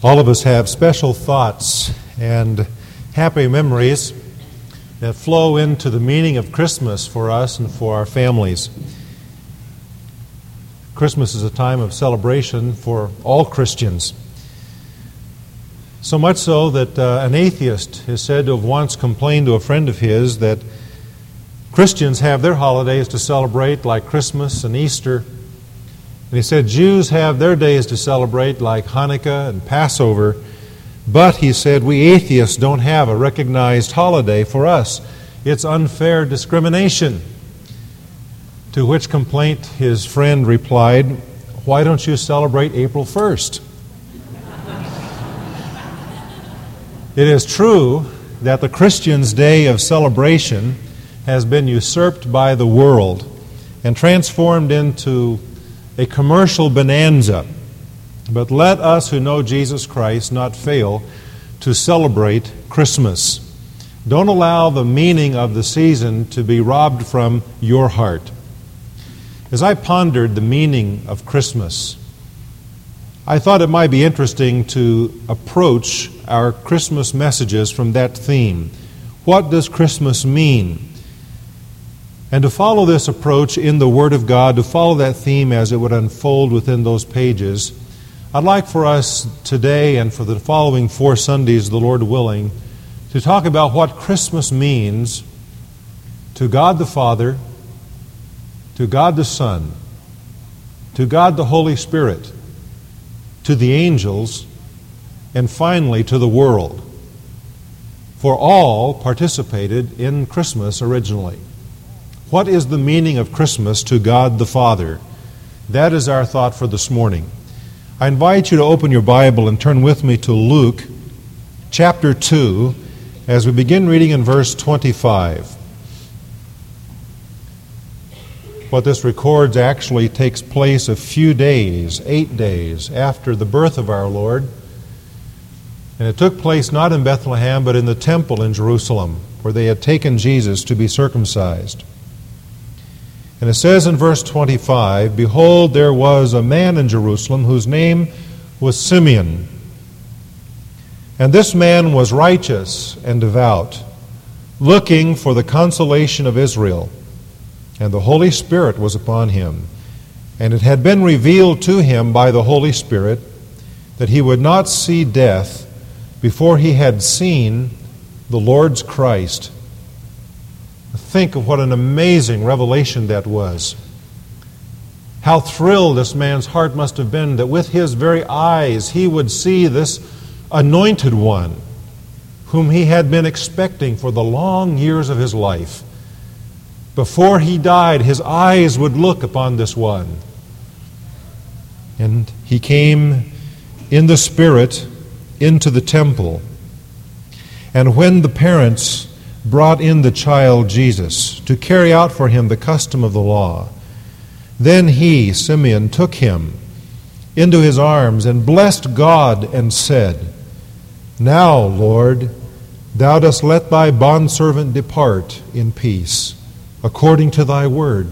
All of us have special thoughts and happy memories that flow into the meaning of Christmas for us and for our families. Christmas is a time of celebration for all Christians. So much so that uh, an atheist is said to have once complained to a friend of his that Christians have their holidays to celebrate, like Christmas and Easter and he said, Jews have their days to celebrate, like Hanukkah and Passover, but he said, we atheists don't have a recognized holiday for us. It's unfair discrimination. To which complaint his friend replied, Why don't you celebrate April 1st? it is true that the Christian's day of celebration has been usurped by the world and transformed into a commercial bonanza. But let us who know Jesus Christ not fail to celebrate Christmas. Don't allow the meaning of the season to be robbed from your heart. As I pondered the meaning of Christmas, I thought it might be interesting to approach our Christmas messages from that theme. What does Christmas mean? And to follow this approach in the Word of God, to follow that theme as it would unfold within those pages, I'd like for us today and for the following four Sundays, the Lord willing, to talk about what Christmas means to God the Father, to God the Son, to God the Holy Spirit, to the angels, and finally to the world. For all participated in Christmas originally. What is the meaning of Christmas to God the Father? That is our thought for this morning. I invite you to open your Bible and turn with me to Luke chapter 2 as we begin reading in verse 25. What this records actually takes place a few days, eight days, after the birth of our Lord. And it took place not in Bethlehem, but in the temple in Jerusalem, where they had taken Jesus to be circumcised. And it says in verse 25 Behold, there was a man in Jerusalem whose name was Simeon. And this man was righteous and devout, looking for the consolation of Israel. And the Holy Spirit was upon him. And it had been revealed to him by the Holy Spirit that he would not see death before he had seen the Lord's Christ. Think of what an amazing revelation that was. How thrilled this man's heart must have been that with his very eyes he would see this anointed one whom he had been expecting for the long years of his life. Before he died, his eyes would look upon this one. And he came in the Spirit into the temple. And when the parents brought in the child Jesus to carry out for him the custom of the law. Then he, Simeon, took him into his arms and blessed God and said, Now, Lord, thou dost let thy bondservant depart in peace, according to thy word.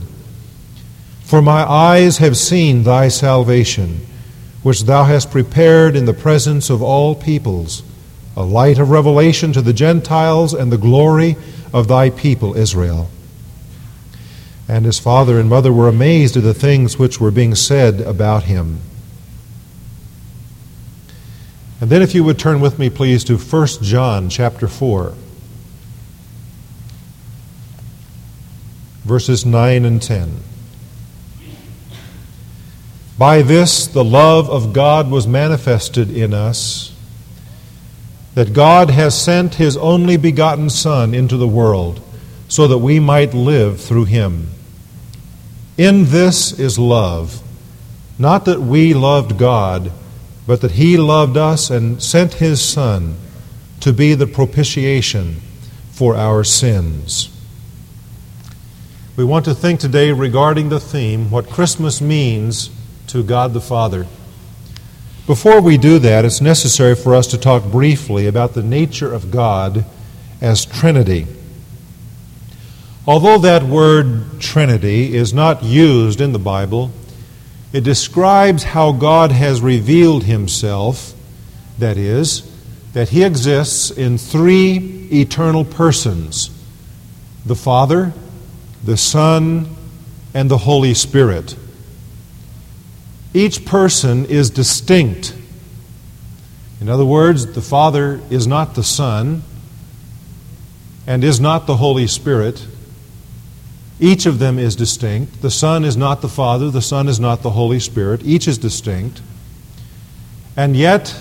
For my eyes have seen thy salvation, which thou hast prepared in the presence of all peoples a light of revelation to the Gentiles and the glory of thy people Israel. And his father and mother were amazed at the things which were being said about him. And then if you would turn with me please to 1 John chapter 4 verses 9 and 10. By this the love of God was manifested in us that God has sent his only begotten Son into the world so that we might live through him. In this is love, not that we loved God, but that he loved us and sent his Son to be the propitiation for our sins. We want to think today regarding the theme what Christmas means to God the Father. Before we do that, it's necessary for us to talk briefly about the nature of God as Trinity. Although that word Trinity is not used in the Bible, it describes how God has revealed himself That is, that He exists in three eternal persons the Father, the Son, and the Holy Spirit. Each person is distinct. In other words, the Father is not the Son and is not the Holy Spirit. Each of them is distinct. The Son is not the Father, the Son is not the Holy Spirit. Each is distinct. And yet,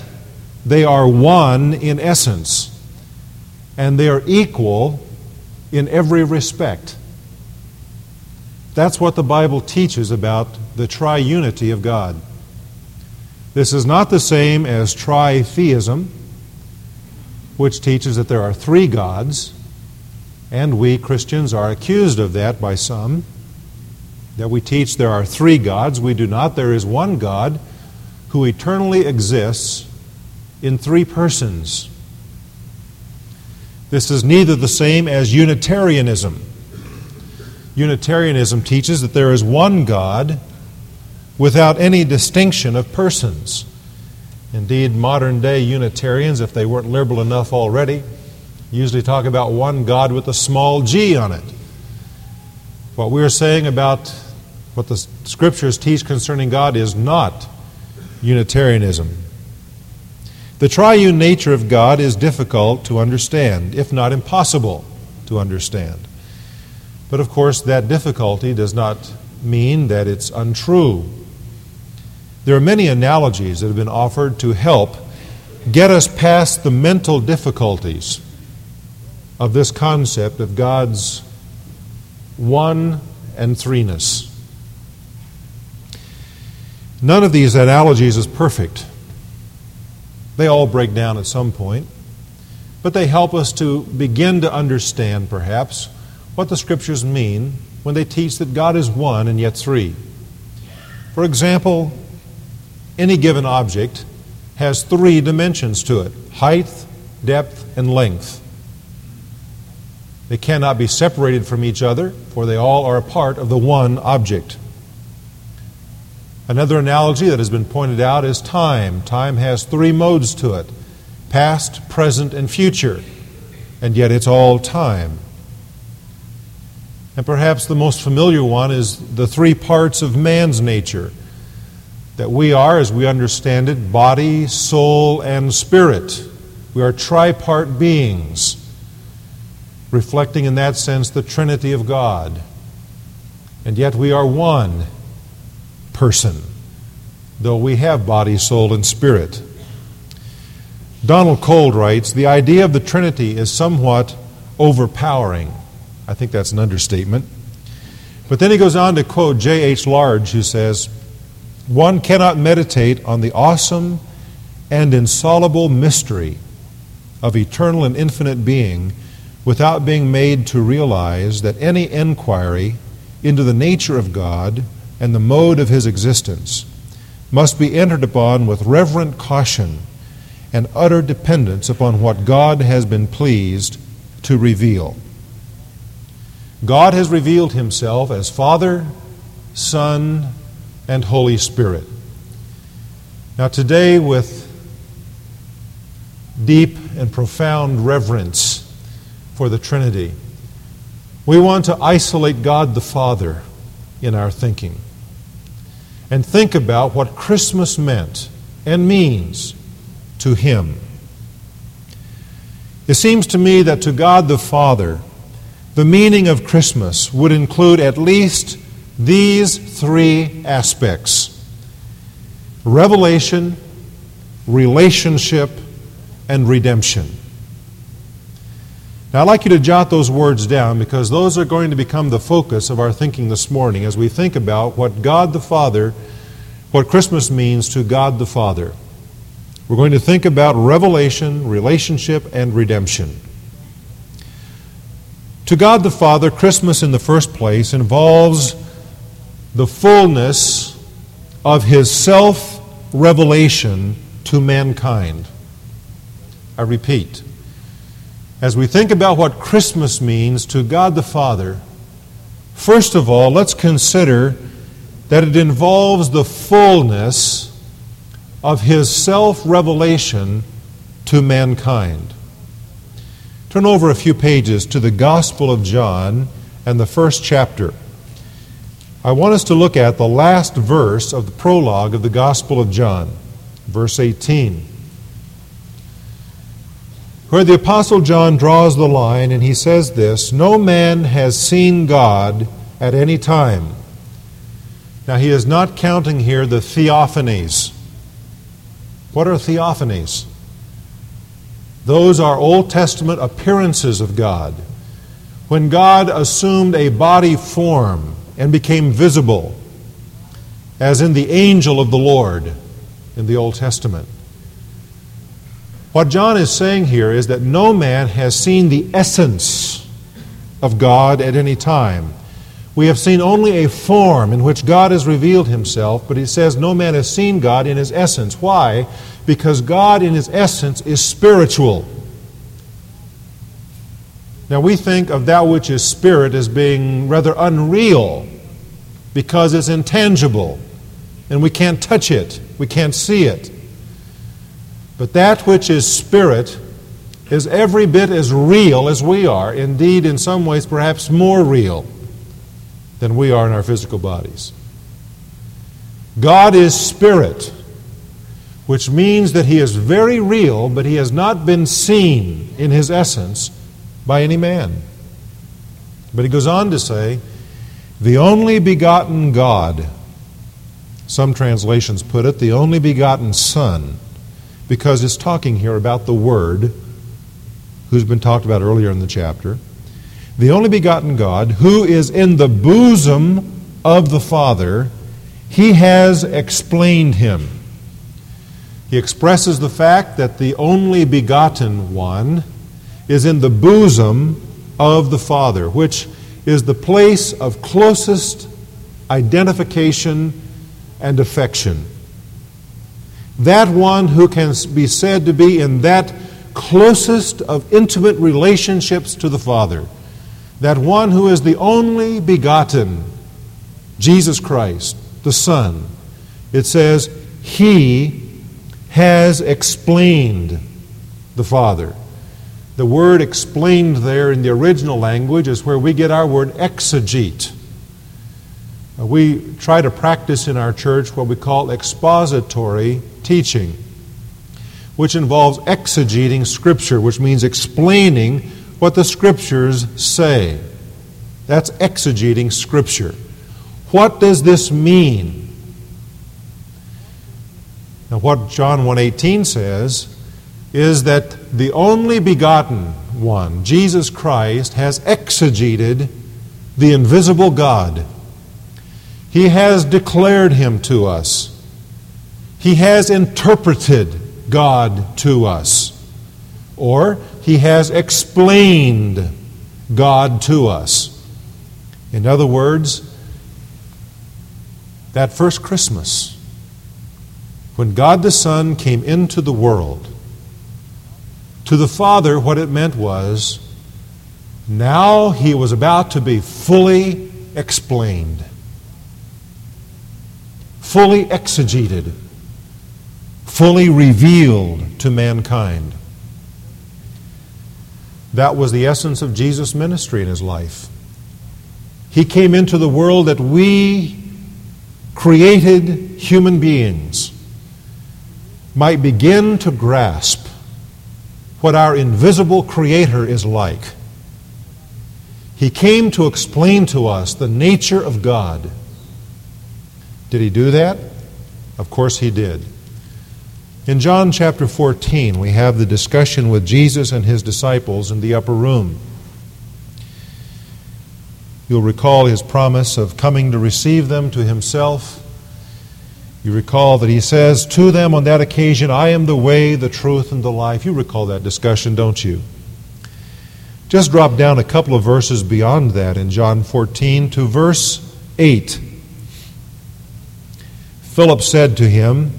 they are one in essence, and they are equal in every respect. That's what the Bible teaches about the triunity of God. This is not the same as tritheism, which teaches that there are three gods, and we Christians are accused of that by some. That we teach there are three gods. We do not. There is one God who eternally exists in three persons. This is neither the same as Unitarianism. Unitarianism teaches that there is one God without any distinction of persons. Indeed, modern day Unitarians, if they weren't liberal enough already, usually talk about one God with a small g on it. What we are saying about what the scriptures teach concerning God is not Unitarianism. The triune nature of God is difficult to understand, if not impossible to understand. But of course, that difficulty does not mean that it's untrue. There are many analogies that have been offered to help get us past the mental difficulties of this concept of God's one and threeness. None of these analogies is perfect. They all break down at some point, but they help us to begin to understand, perhaps, what the Scriptures mean when they teach that God is one and yet three. For example, any given object has three dimensions to it height, depth, and length. They cannot be separated from each other, for they all are a part of the one object. Another analogy that has been pointed out is time. Time has three modes to it past, present, and future, and yet it's all time. And perhaps the most familiar one is the three parts of man's nature that we are, as we understand it, body, soul, and spirit. We are tripart beings, reflecting in that sense the Trinity of God. And yet we are one person, though we have body, soul, and spirit. Donald Cole writes The idea of the Trinity is somewhat overpowering. I think that's an understatement. But then he goes on to quote J.H. Large, who says, one cannot meditate on the awesome and insoluble mystery of eternal and infinite being without being made to realize that any inquiry into the nature of God and the mode of his existence must be entered upon with reverent caution and utter dependence upon what God has been pleased to reveal. God has revealed himself as Father, Son, and Holy Spirit. Now, today, with deep and profound reverence for the Trinity, we want to isolate God the Father in our thinking and think about what Christmas meant and means to Him. It seems to me that to God the Father, the meaning of Christmas would include at least these three aspects revelation, relationship, and redemption. Now, I'd like you to jot those words down because those are going to become the focus of our thinking this morning as we think about what God the Father, what Christmas means to God the Father. We're going to think about revelation, relationship, and redemption. To God the Father, Christmas in the first place involves the fullness of his self revelation to mankind. I repeat, as we think about what Christmas means to God the Father, first of all, let's consider that it involves the fullness of his self revelation to mankind. Turn over a few pages to the Gospel of John and the first chapter. I want us to look at the last verse of the prologue of the Gospel of John, verse 18, where the Apostle John draws the line and he says this No man has seen God at any time. Now, he is not counting here the theophanies what are theophanies? Those are Old Testament appearances of God. When God assumed a body form and became visible, as in the angel of the Lord in the Old Testament. What John is saying here is that no man has seen the essence of God at any time. We have seen only a form in which God has revealed himself, but he says no man has seen God in his essence. Why? Because God in his essence is spiritual. Now we think of that which is spirit as being rather unreal because it's intangible and we can't touch it, we can't see it. But that which is spirit is every bit as real as we are, indeed, in some ways, perhaps more real than we are in our physical bodies. God is spirit, which means that he is very real, but he has not been seen in his essence by any man. But he goes on to say, the only begotten God, some translations put it, the only begotten Son, because it's talking here about the Word, who's been talked about earlier in the chapter the only begotten God, who is in the bosom of the Father, he has explained him. He expresses the fact that the only begotten one is in the bosom of the Father, which is the place of closest identification and affection. That one who can be said to be in that closest of intimate relationships to the Father that one who is the only begotten, Jesus Christ, the Son, it says, He has explained the Father. The word explained there in the original language is where we get our word exegete. Uh, we try to practice in our church what we call expository teaching, which involves exegeting Scripture, which means explaining what the Scriptures say. That's exegeting Scripture. What does this mean? Now, what John 1.18 says is that the only begotten one, Jesus Christ, has exegeted the invisible God. He has declared him to us. He has interpreted God to us. Or he has explained God to us. In other words, that first Christmas, when God the Son came into the world, to the Father, what it meant was now he was about to be fully explained, fully exegeted, fully revealed to mankind. That was the essence of Jesus' ministry in his life. He came into the world that we, created human beings, might begin to grasp what our invisible Creator is like. He came to explain to us the nature of God. Did he do that? Of course he did. In John chapter 14, we have the discussion with Jesus and his disciples in the upper room. You'll recall his promise of coming to receive them to himself. You recall that he says to them on that occasion, I am the way, the truth, and the life. You recall that discussion, don't you? Just drop down a couple of verses beyond that in John 14 to verse 8. Philip said to him,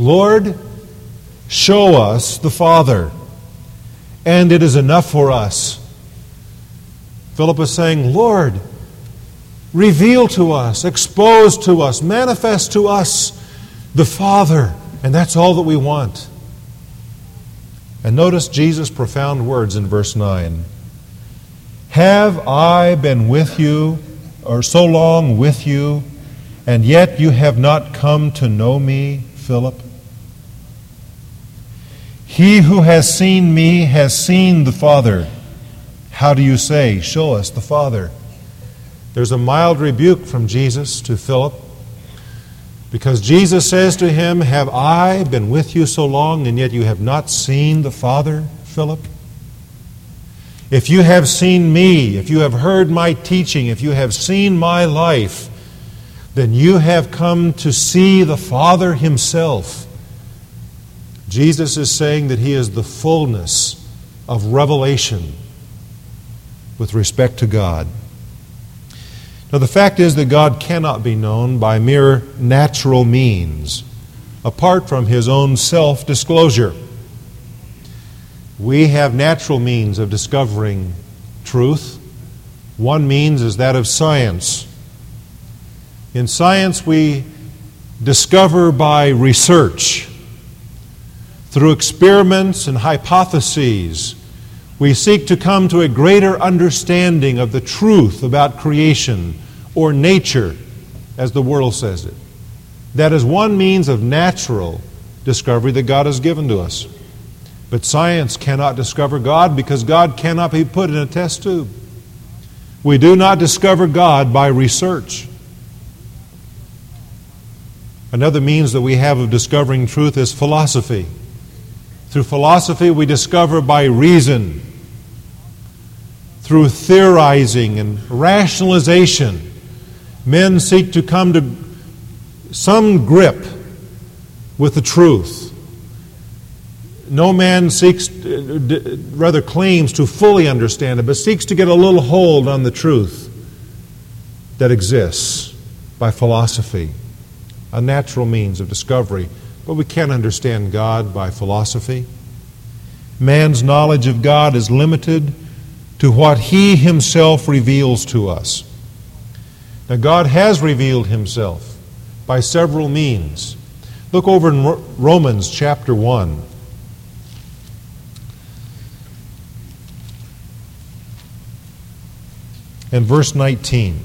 Lord, Show us the Father, and it is enough for us. Philip is saying, Lord, reveal to us, expose to us, manifest to us the Father, And that's all that we want. And notice Jesus' profound words in verse 9 Have I been with you, or so long with you, and yet you have not come to know me, Philip? He who has seen me has seen the Father. How do you say, Show us the Father? There's a mild rebuke from Jesus to Philip because Jesus says to him, Have I been with you so long, and yet you have not seen the Father, Philip? If you have seen me, if you have heard my teaching, if you have seen my life, then you have come to see the Father Himself. Jesus is saying that He is the fullness of revelation with respect to God. Now, the fact is that God cannot be known by mere natural means, apart from His own self disclosure. We have natural means of discovering truth. One means is that of science. In science, we discover by research. Through experiments and hypotheses, we seek to come to a greater understanding of the truth about creation or nature, as the world says it. That is one means of natural discovery that God has given to us. But science cannot discover God because God cannot be put in a test tube. We do not discover God by research. Another means that we have of discovering truth is philosophy. Through philosophy, we discover by reason, through theorizing and rationalization men seek to come to some grip with the truth. No man seeks, uh, rather claims to fully understand it, but seeks to get a little hold on the truth that exists by philosophy, a natural means of discovery. But we can't understand God by philosophy. Man's knowledge of God is limited to what he himself reveals to us. Now, God has revealed himself by several means. Look over in Romans chapter 1. And verse 19.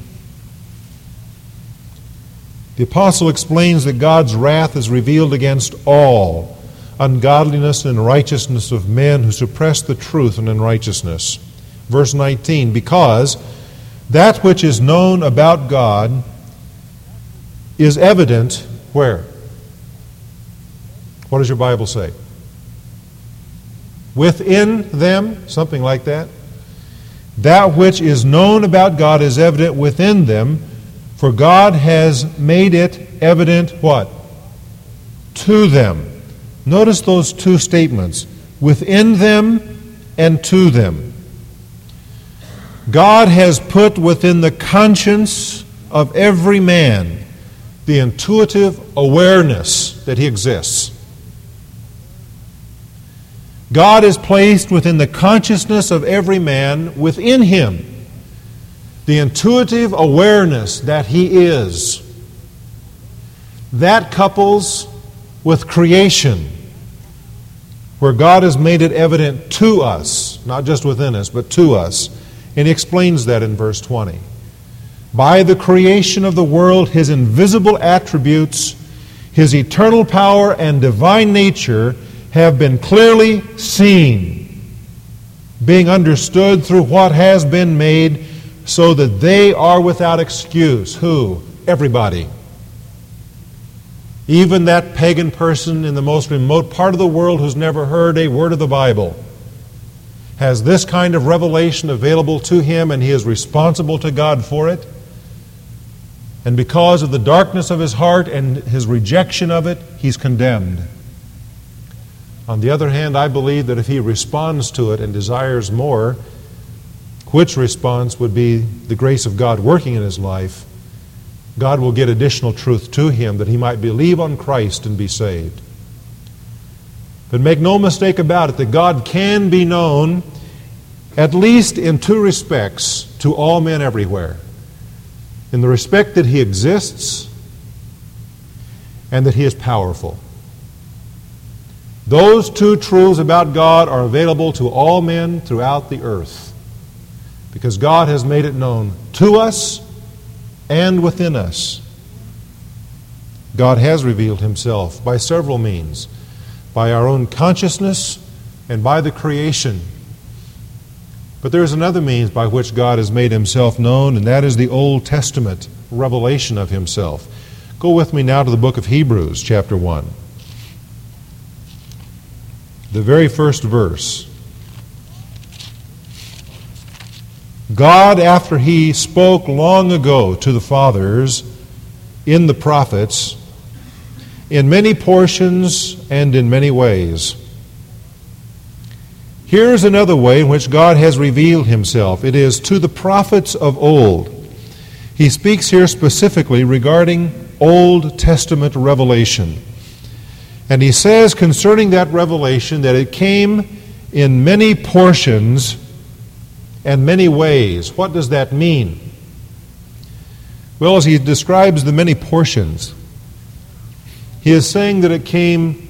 The apostle explains that God's wrath is revealed against all ungodliness and unrighteousness of men who suppress the truth and unrighteousness. Verse 19, because that which is known about God is evident where? What does your Bible say? Within them, something like that. That which is known about God is evident within them, for God has made it evident what? To them. Notice those two statements within them and to them. God has put within the conscience of every man the intuitive awareness that he exists. God has placed within the consciousness of every man within him the intuitive awareness that he is. That couples with creation, where God has made it evident to us, not just within us, but to us and he explains that in verse 20. By the creation of the world, his invisible attributes, his eternal power, and divine nature have been clearly seen, being understood through what has been made, so that they are without excuse. Who? Everybody. Even that pagan person in the most remote part of the world who's never heard a word of the Bible has this kind of revelation available to him and he is responsible to God for it. And because of the darkness of his heart and his rejection of it, he's condemned. On the other hand, I believe that if he responds to it and desires more, which response would be the grace of God working in his life, God will get additional truth to him that he might believe on Christ and be saved. But make no mistake about it that God can be known, at least in two respects, to all men everywhere. In the respect that He exists and that He is powerful. Those two truths about God are available to all men throughout the earth because God has made it known to us and within us. God has revealed himself by several means by our own consciousness and by the creation. But there is another means by which God has made himself known, and that is the Old Testament revelation of himself. Go with me now to the book of Hebrews, chapter 1. The very first verse. God, after he spoke long ago to the fathers in the prophets, in many portions and in many ways. Here's another way in which God has revealed himself it is to the prophets of old. He speaks here specifically regarding Old Testament revelation. And he says concerning that revelation that it came in many portions and many ways. What does that mean? Well, as he describes the many portions, he is saying that it came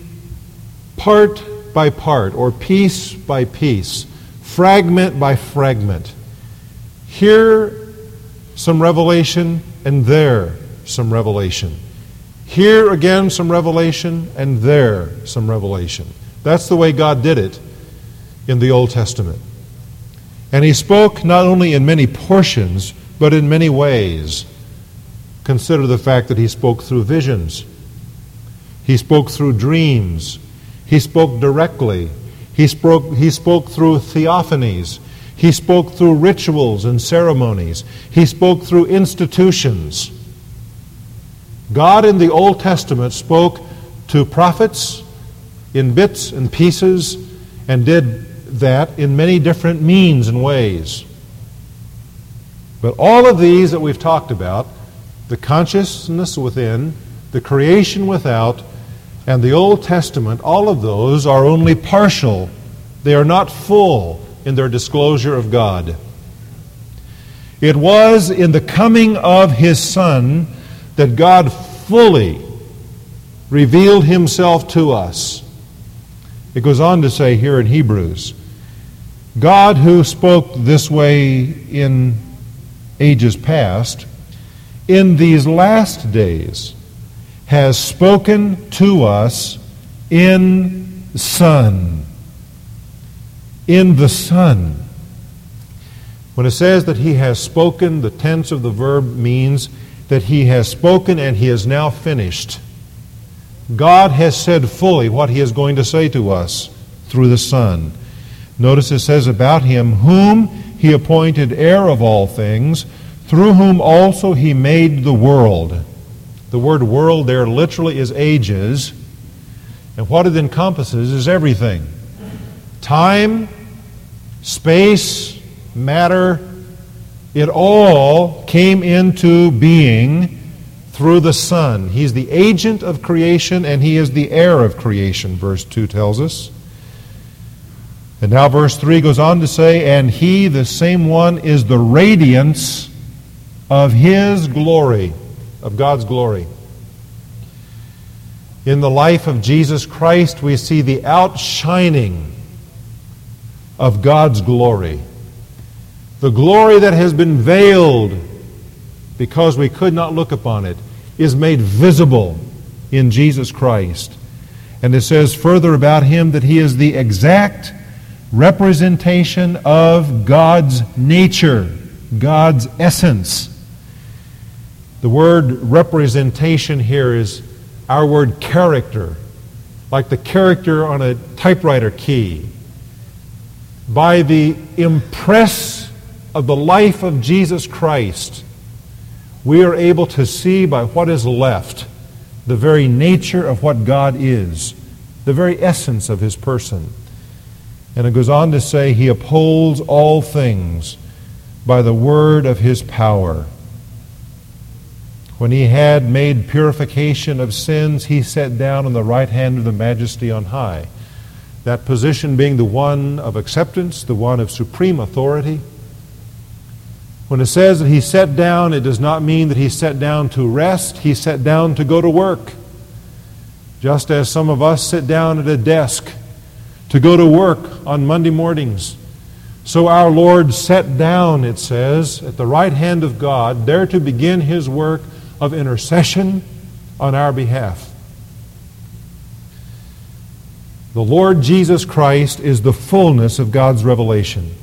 part by part, or piece by piece, fragment by fragment. Here, some revelation, and there, some revelation. Here again, some revelation, and there, some revelation. That's the way God did it in the Old Testament. And He spoke not only in many portions, but in many ways. Consider the fact that He spoke through visions. He spoke through dreams. He spoke directly. He spoke, he spoke through theophanies. He spoke through rituals and ceremonies. He spoke through institutions. God in the Old Testament spoke to prophets in bits and pieces and did that in many different means and ways. But all of these that we've talked about, the consciousness within, the creation without, and the Old Testament, all of those are only partial. They are not full in their disclosure of God. It was in the coming of His Son that God fully revealed Himself to us. It goes on to say here in Hebrews God, who spoke this way in ages past, in these last days, has spoken to us in the Son. In the Son. When it says that he has spoken, the tense of the verb means that he has spoken and he is now finished. God has said fully what he is going to say to us through the Son. Notice it says about him, whom he appointed heir of all things, through whom also he made the world. The word world there literally is ages, and what it encompasses is everything time, space, matter. It all came into being through the Son. He's the agent of creation and he is the heir of creation, verse 2 tells us. And now, verse 3 goes on to say, And he, the same one, is the radiance of his glory of God's glory. In the life of Jesus Christ, we see the outshining of God's glory. The glory that has been veiled because we could not look upon it is made visible in Jesus Christ. And it says further about him that he is the exact representation of God's nature, God's essence. The word representation here is our word character, like the character on a typewriter key. By the impress of the life of Jesus Christ, we are able to see by what is left the very nature of what God is, the very essence of his person. And it goes on to say, He upholds all things by the word of His power. When he had made purification of sins, he sat down on the right hand of the majesty on high. That position being the one of acceptance, the one of supreme authority. When it says that he sat down, it does not mean that he sat down to rest, he sat down to go to work. Just as some of us sit down at a desk to go to work on Monday mornings, so our Lord sat down, it says, at the right hand of God, there to begin his work of intercession on our behalf. The Lord Jesus Christ is the fullness of God's revelation.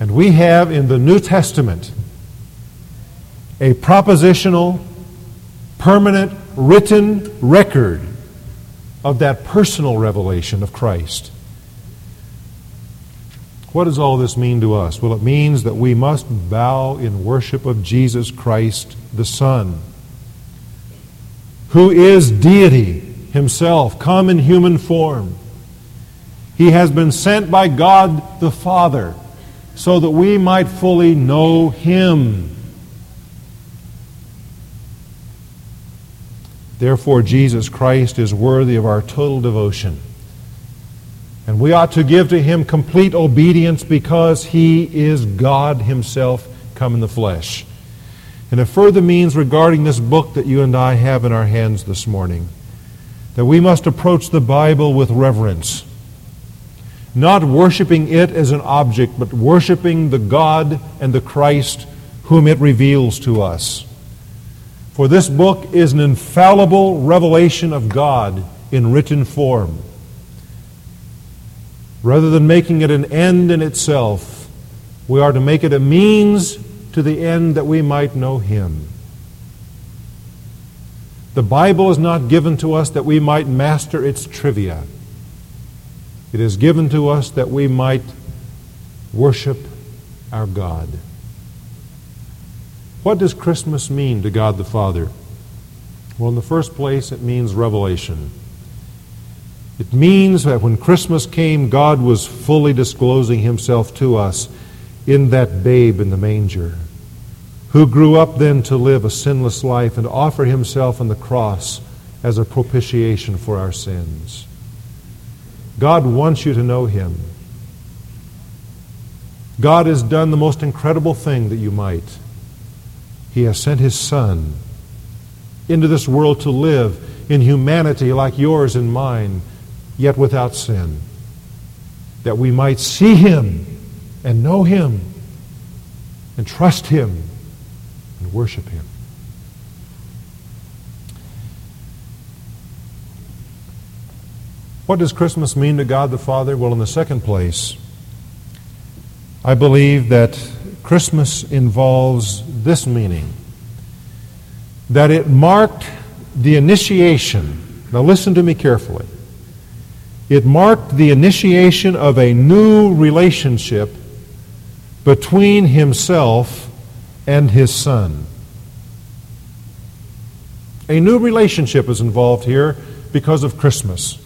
And we have in the New Testament a propositional, permanent, written record of that personal revelation of Christ. What does all this mean to us? Well, it means that we must bow in worship of Jesus Christ, the Son, who is deity himself, come in human form. He has been sent by God the Father so that we might fully know Him. Therefore, Jesus Christ is worthy of our total devotion. And we ought to give to him complete obedience because he is God himself come in the flesh. And a further means regarding this book that you and I have in our hands this morning that we must approach the Bible with reverence, not worshiping it as an object, but worshiping the God and the Christ whom it reveals to us. For this book is an infallible revelation of God in written form. Rather than making it an end in itself, we are to make it a means to the end that we might know Him. The Bible is not given to us that we might master its trivia. It is given to us that we might worship our God. What does Christmas mean to God the Father? Well, in the first place, it means revelation. It means that when Christmas came, God was fully disclosing himself to us in that babe in the manger, who grew up then to live a sinless life and offer himself on the cross as a propitiation for our sins. God wants you to know him. God has done the most incredible thing that you might. He has sent his Son into this world to live in humanity like yours and mine yet without sin, that we might see him and know him and trust him and worship him. What does Christmas mean to God the Father? Well, in the second place, I believe that Christmas involves this meaning that it marked the initiation. Now, listen to me carefully. It marked the initiation of a new relationship between himself and his son. A new relationship is involved here because of Christmas.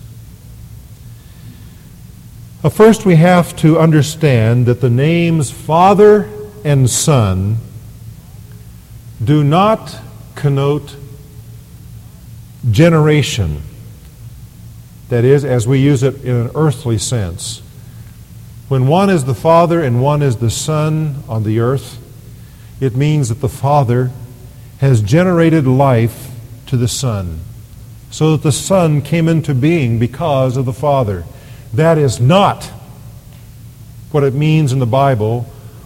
Uh, first, we have to understand that the names Father and Son do not connote generation that is, as we use it in an earthly sense. When one is the Father and one is the Son on the earth, it means that the Father has generated life to the Son, so that the Son came into being because of the Father. That is not what it means in the Bible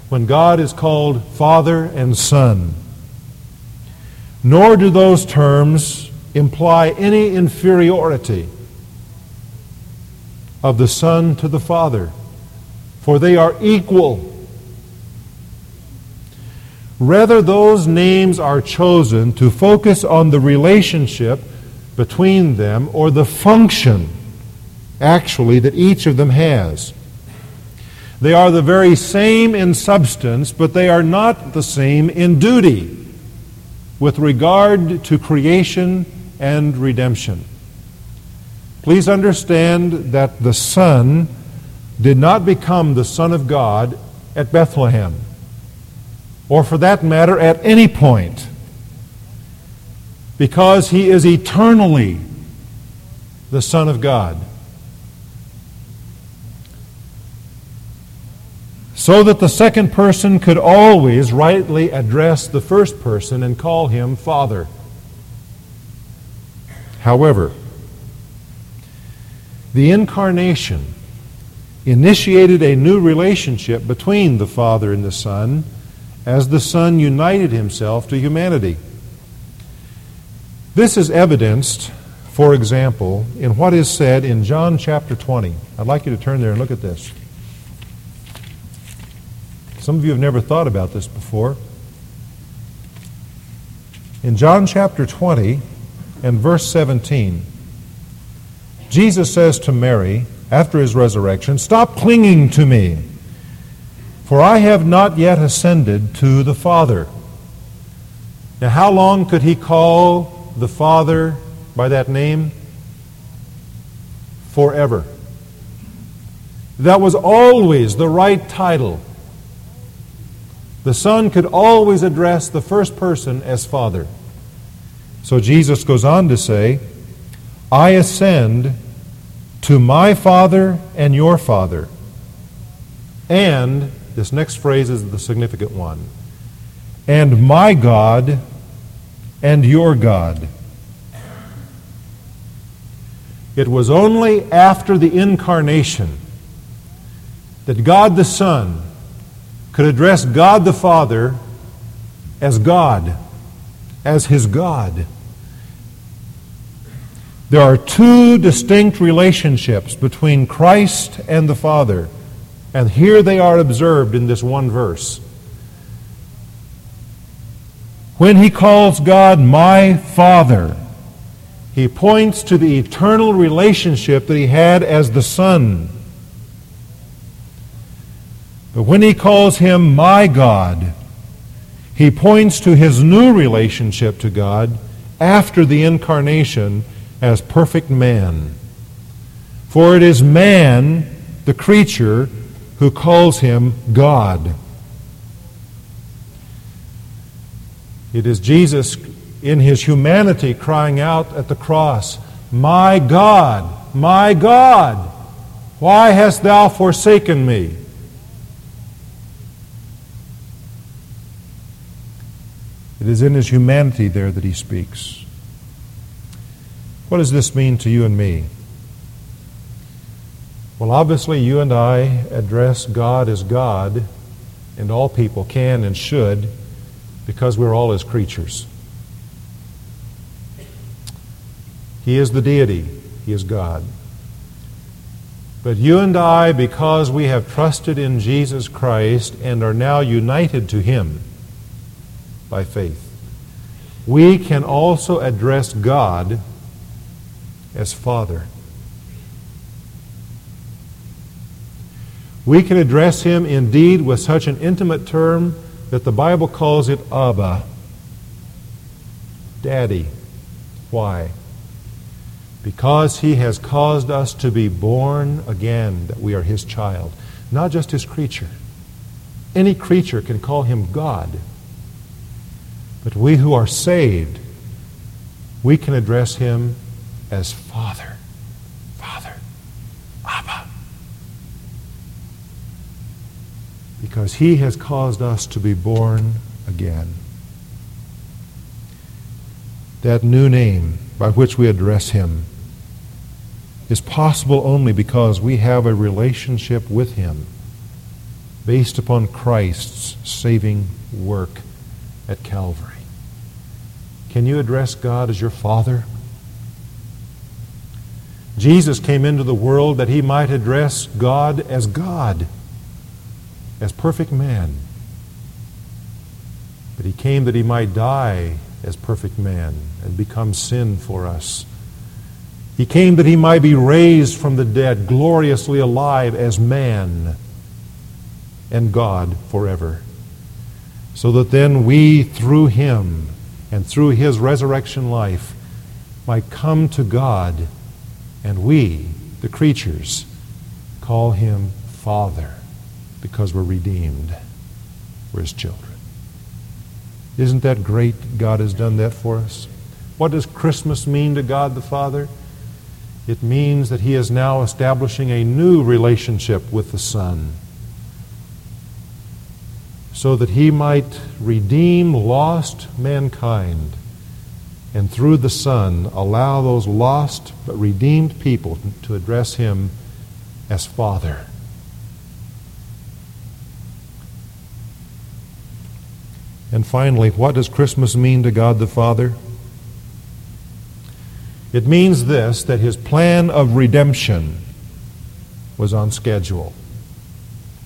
when God is called Father and Son. Nor do those terms imply any inferiority of the Son to the Father, for they are equal. Rather, those names are chosen to focus on the relationship between them or the function, actually, that each of them has. They are the very same in substance, but they are not the same in duty with regard to creation and redemption. Please understand that the Son did not become the Son of God at Bethlehem, or for that matter, at any point, because he is eternally the Son of God. So that the second person could always rightly address the first person and call him Father. However, The incarnation initiated a new relationship between the Father and the Son as the Son united himself to humanity. This is evidenced, for example, in what is said in John chapter 20. I'd like you to turn there and look at this. Some of you have never thought about this before. In John chapter 20 and verse 17, Jesus says to Mary, after his resurrection, Stop clinging to me, for I have not yet ascended to the Father. Now, how long could he call the Father by that name? Forever. That was always the right title. The Son could always address the first person as Father. So Jesus goes on to say, I ascend to my Father and your Father. And, this next phrase is the significant one, and my God and your God. It was only after the incarnation that God the Son could address God the Father as God, as his God. There are two distinct relationships between Christ and the Father, and here they are observed in this one verse. When he calls God my Father, he points to the eternal relationship that he had as the Son but when he calls him my God, he points to his new relationship to God after the incarnation as perfect man. For it is man, the creature, who calls him God. It is Jesus in his humanity crying out at the cross, My God, my God, why hast thou forsaken me? It is in his humanity there that he speaks. What does this mean to you and me? Well, obviously, you and I address God as God, and all people can and should because we're all his creatures. He is the deity, he is God. But you and I, because we have trusted in Jesus Christ and are now united to him, by faith. We can also address God as Father. We can address Him indeed with such an intimate term that the Bible calls it Abba, Daddy. Why? Because He has caused us to be born again, that we are His child, not just His creature. Any creature can call Him God. But we who are saved, we can address him as Father. Father. Abba. Because he has caused us to be born again. That new name by which we address him is possible only because we have a relationship with him based upon Christ's saving work at Calvary. Can you address God as your Father? Jesus came into the world that he might address God as God, as perfect man. But he came that he might die as perfect man and become sin for us. He came that he might be raised from the dead, gloriously alive as man and God forever. So that then we, through him, and through his resurrection life might come to God, and we, the creatures, call him Father because we're redeemed. We're his children. Isn't that great God has done that for us? What does Christmas mean to God the Father? It means that he is now establishing a new relationship with the Son so that he might redeem lost mankind and through the Son allow those lost but redeemed people to address Him as Father. And finally, what does Christmas mean to God the Father? It means this that His plan of redemption was on schedule.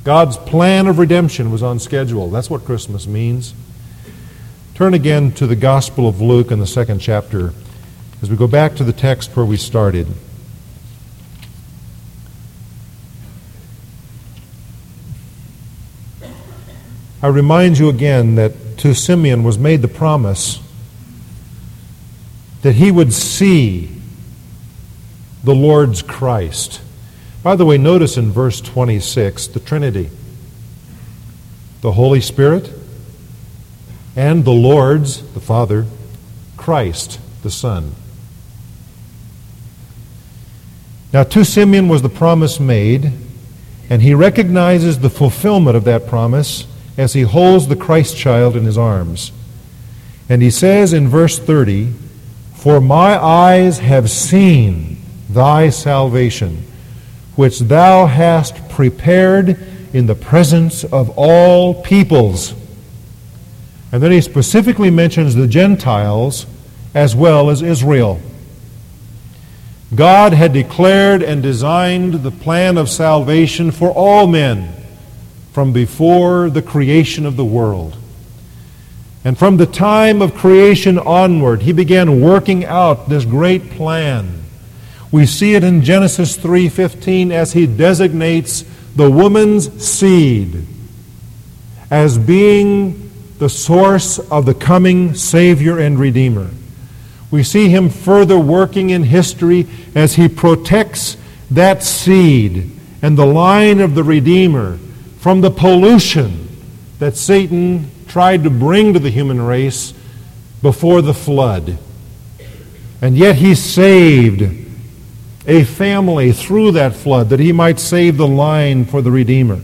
God's plan of redemption was on schedule. That's what Christmas means. Turn again to the Gospel of Luke in the second chapter as we go back to the text where we started. I remind you again that to Simeon was made the promise that he would see the Lord's Christ. By the way, notice in verse 26 the Trinity the Holy Spirit and the Lord's, the Father, Christ, the Son. Now, to Simeon was the promise made, and he recognizes the fulfillment of that promise as he holds the Christ child in his arms. And he says in verse 30, For my eyes have seen thy salvation which thou hast prepared in the presence of all peoples. And then he specifically mentions the Gentiles as well as Israel. God had declared and designed the plan of salvation for all men from before the creation of the world. And from the time of creation onward, he began working out this great plan we see it in Genesis 3:15 as he designates the woman's seed as being the source of the coming Savior and Redeemer. We see him further working in history as he protects that seed and the line of the Redeemer from the pollution that Satan tried to bring to the human race before the flood. And yet he saved a family through that flood that he might save the line for the Redeemer.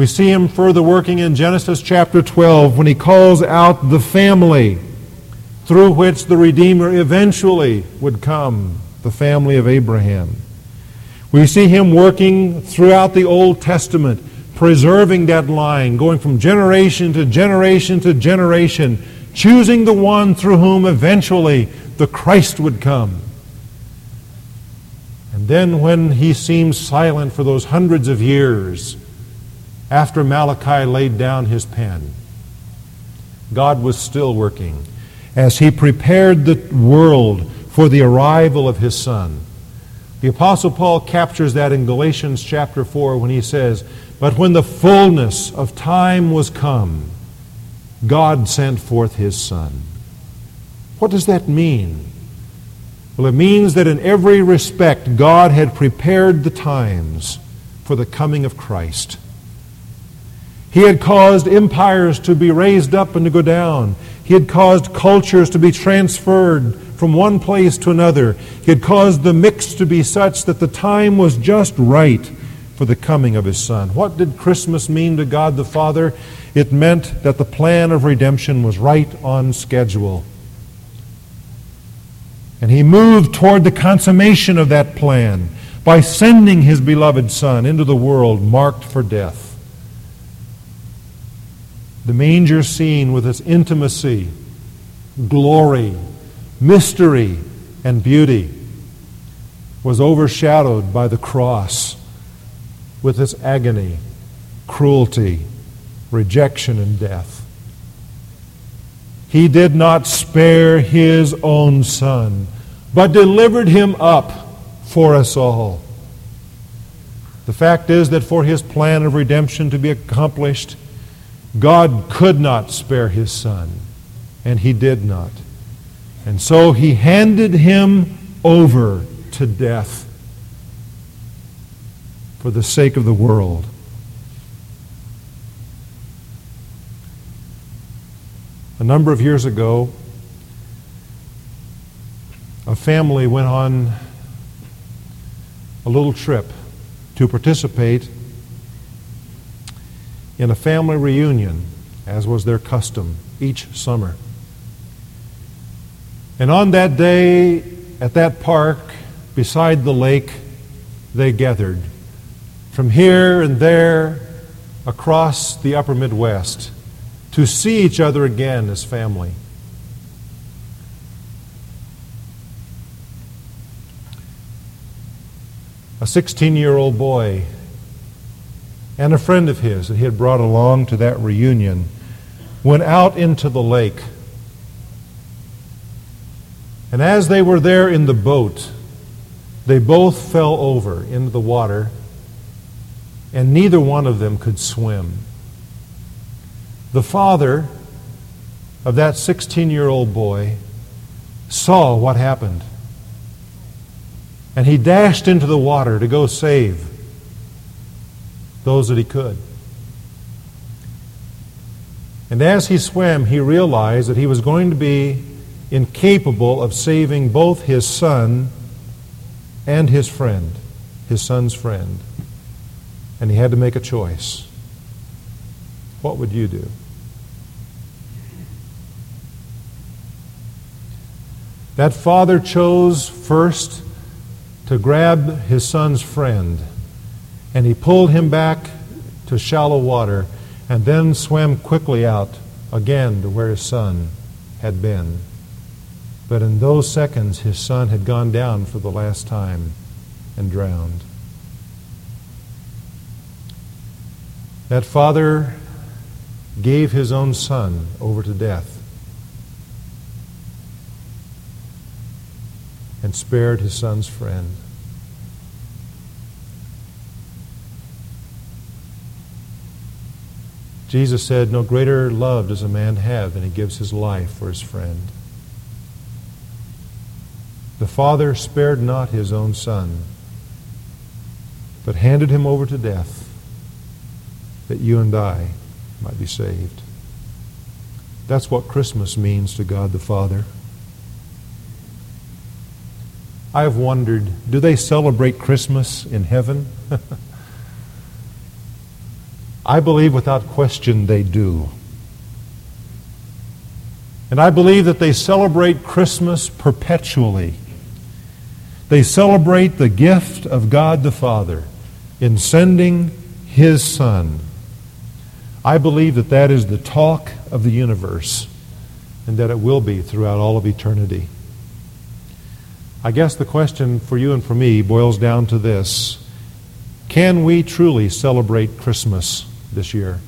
We see him further working in Genesis chapter 12 when he calls out the family through which the Redeemer eventually would come, the family of Abraham. We see him working throughout the Old Testament, preserving that line, going from generation to generation to generation, choosing the one through whom eventually the Christ would come. And then, when he seems silent for those hundreds of years after Malachi laid down his pen, God was still working as he prepared the world for the arrival of his Son. The Apostle Paul captures that in Galatians chapter 4 when he says, But when the fullness of time was come, God sent forth his Son. What does that mean? Well, it means that in every respect, God had prepared the times for the coming of Christ. He had caused empires to be raised up and to go down. He had caused cultures to be transferred from one place to another. He had caused the mix to be such that the time was just right for the coming of His Son. What did Christmas mean to God the Father? It meant that the plan of redemption was right on schedule. And he moved toward the consummation of that plan by sending his beloved Son into the world marked for death. The manger scene with its intimacy, glory, mystery, and beauty was overshadowed by the cross with its agony, cruelty, rejection, and death. He did not spare his own son, but delivered him up for us all. The fact is that for his plan of redemption to be accomplished, God could not spare his son, and he did not. And so he handed him over to death for the sake of the world. A number of years ago, a family went on a little trip to participate in a family reunion, as was their custom each summer. And on that day, at that park, beside the lake, they gathered from here and there across the upper Midwest to see each other again as family. A 16 year old boy and a friend of his that he had brought along to that reunion went out into the lake. And as they were there in the boat, they both fell over into the water, and neither one of them could swim. The father of that 16 year old boy saw what happened. And he dashed into the water to go save those that he could. And as he swam, he realized that he was going to be incapable of saving both his son and his friend, his son's friend. And he had to make a choice. What would you do? That father chose first to grab his son's friend, and he pulled him back to shallow water, and then swam quickly out again to where his son had been. But in those seconds, his son had gone down for the last time and drowned. That father gave his own son over to death and spared his son's friend. Jesus said, No greater love does a man have than he gives his life for his friend. The Father spared not his own Son, but handed him over to death that you and I might be saved. That's what Christmas means to God the Father. I've wondered do they celebrate Christmas in heaven? I believe without question they do. And I believe that they celebrate Christmas perpetually. They celebrate the gift of God the Father in sending His Son. I believe that that is the talk of the universe and that it will be throughout all of eternity. I guess the question for you and for me boils down to this Can we truly celebrate Christmas this year?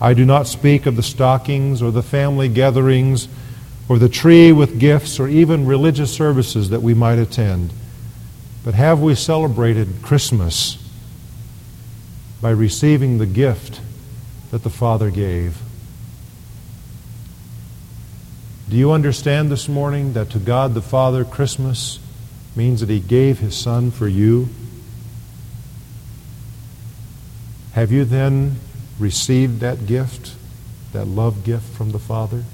I do not speak of the stockings or the family gatherings or the tree with gifts, or even religious services that we might attend. But have we celebrated Christmas by receiving the gift that the Father gave? Do you understand this morning that to God the Father, Christmas means that He gave His Son for you? Have you then received that gift, that love gift from the Father?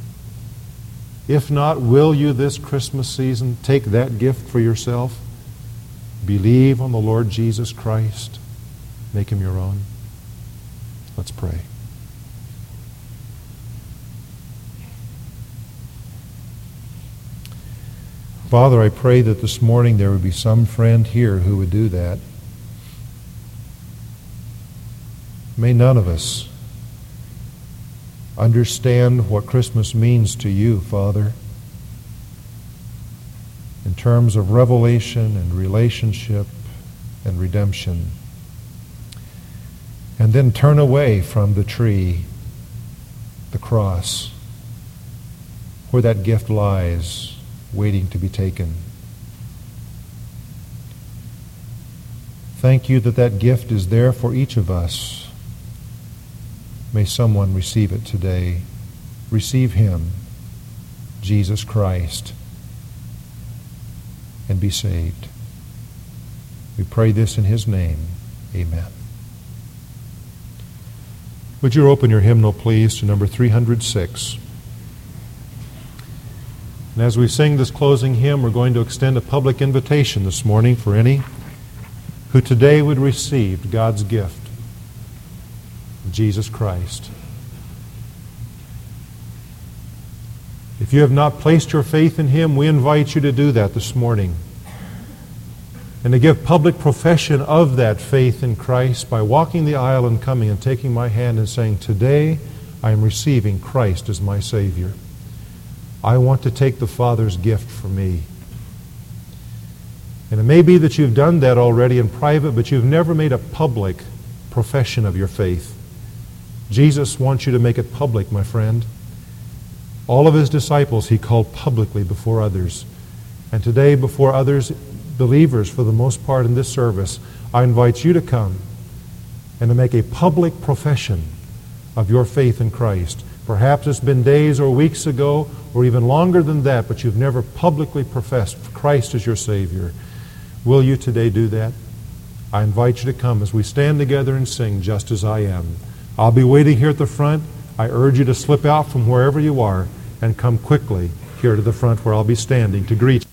If not, will you this Christmas season take that gift for yourself? Believe on the Lord Jesus Christ. Make him your own. Let's pray. Father, I pray that this morning there would be some friend here who would do that. May none of us understand what Christmas means to you, Father, in terms of revelation and relationship and redemption. And then turn away from the tree, the cross, where that gift lies, waiting to be taken. Thank you that that gift is there for each of us May someone receive it today. Receive Him, Jesus Christ, and be saved. We pray this in His name. Amen. Would you open your hymnal, please, to number 306? And as we sing this closing hymn, we're going to extend a public invitation this morning for any who today would receive God's gift Jesus Christ. If you have not placed your faith in Him, we invite you to do that this morning. And to give public profession of that faith in Christ by walking the aisle and coming and taking my hand and saying, Today I am receiving Christ as my Savior. I want to take the Father's gift for me. And it may be that you've done that already in private, but you've never made a public profession of your faith. Jesus wants you to make it public, my friend. All of his disciples he called publicly before others. And today, before others, believers for the most part in this service, I invite you to come and to make a public profession of your faith in Christ. Perhaps it's been days or weeks ago or even longer than that, but you've never publicly professed Christ as your Savior. Will you today do that? I invite you to come as we stand together and sing Just as I Am. I'll be waiting here at the front. I urge you to slip out from wherever you are and come quickly here to the front where I'll be standing to greet you.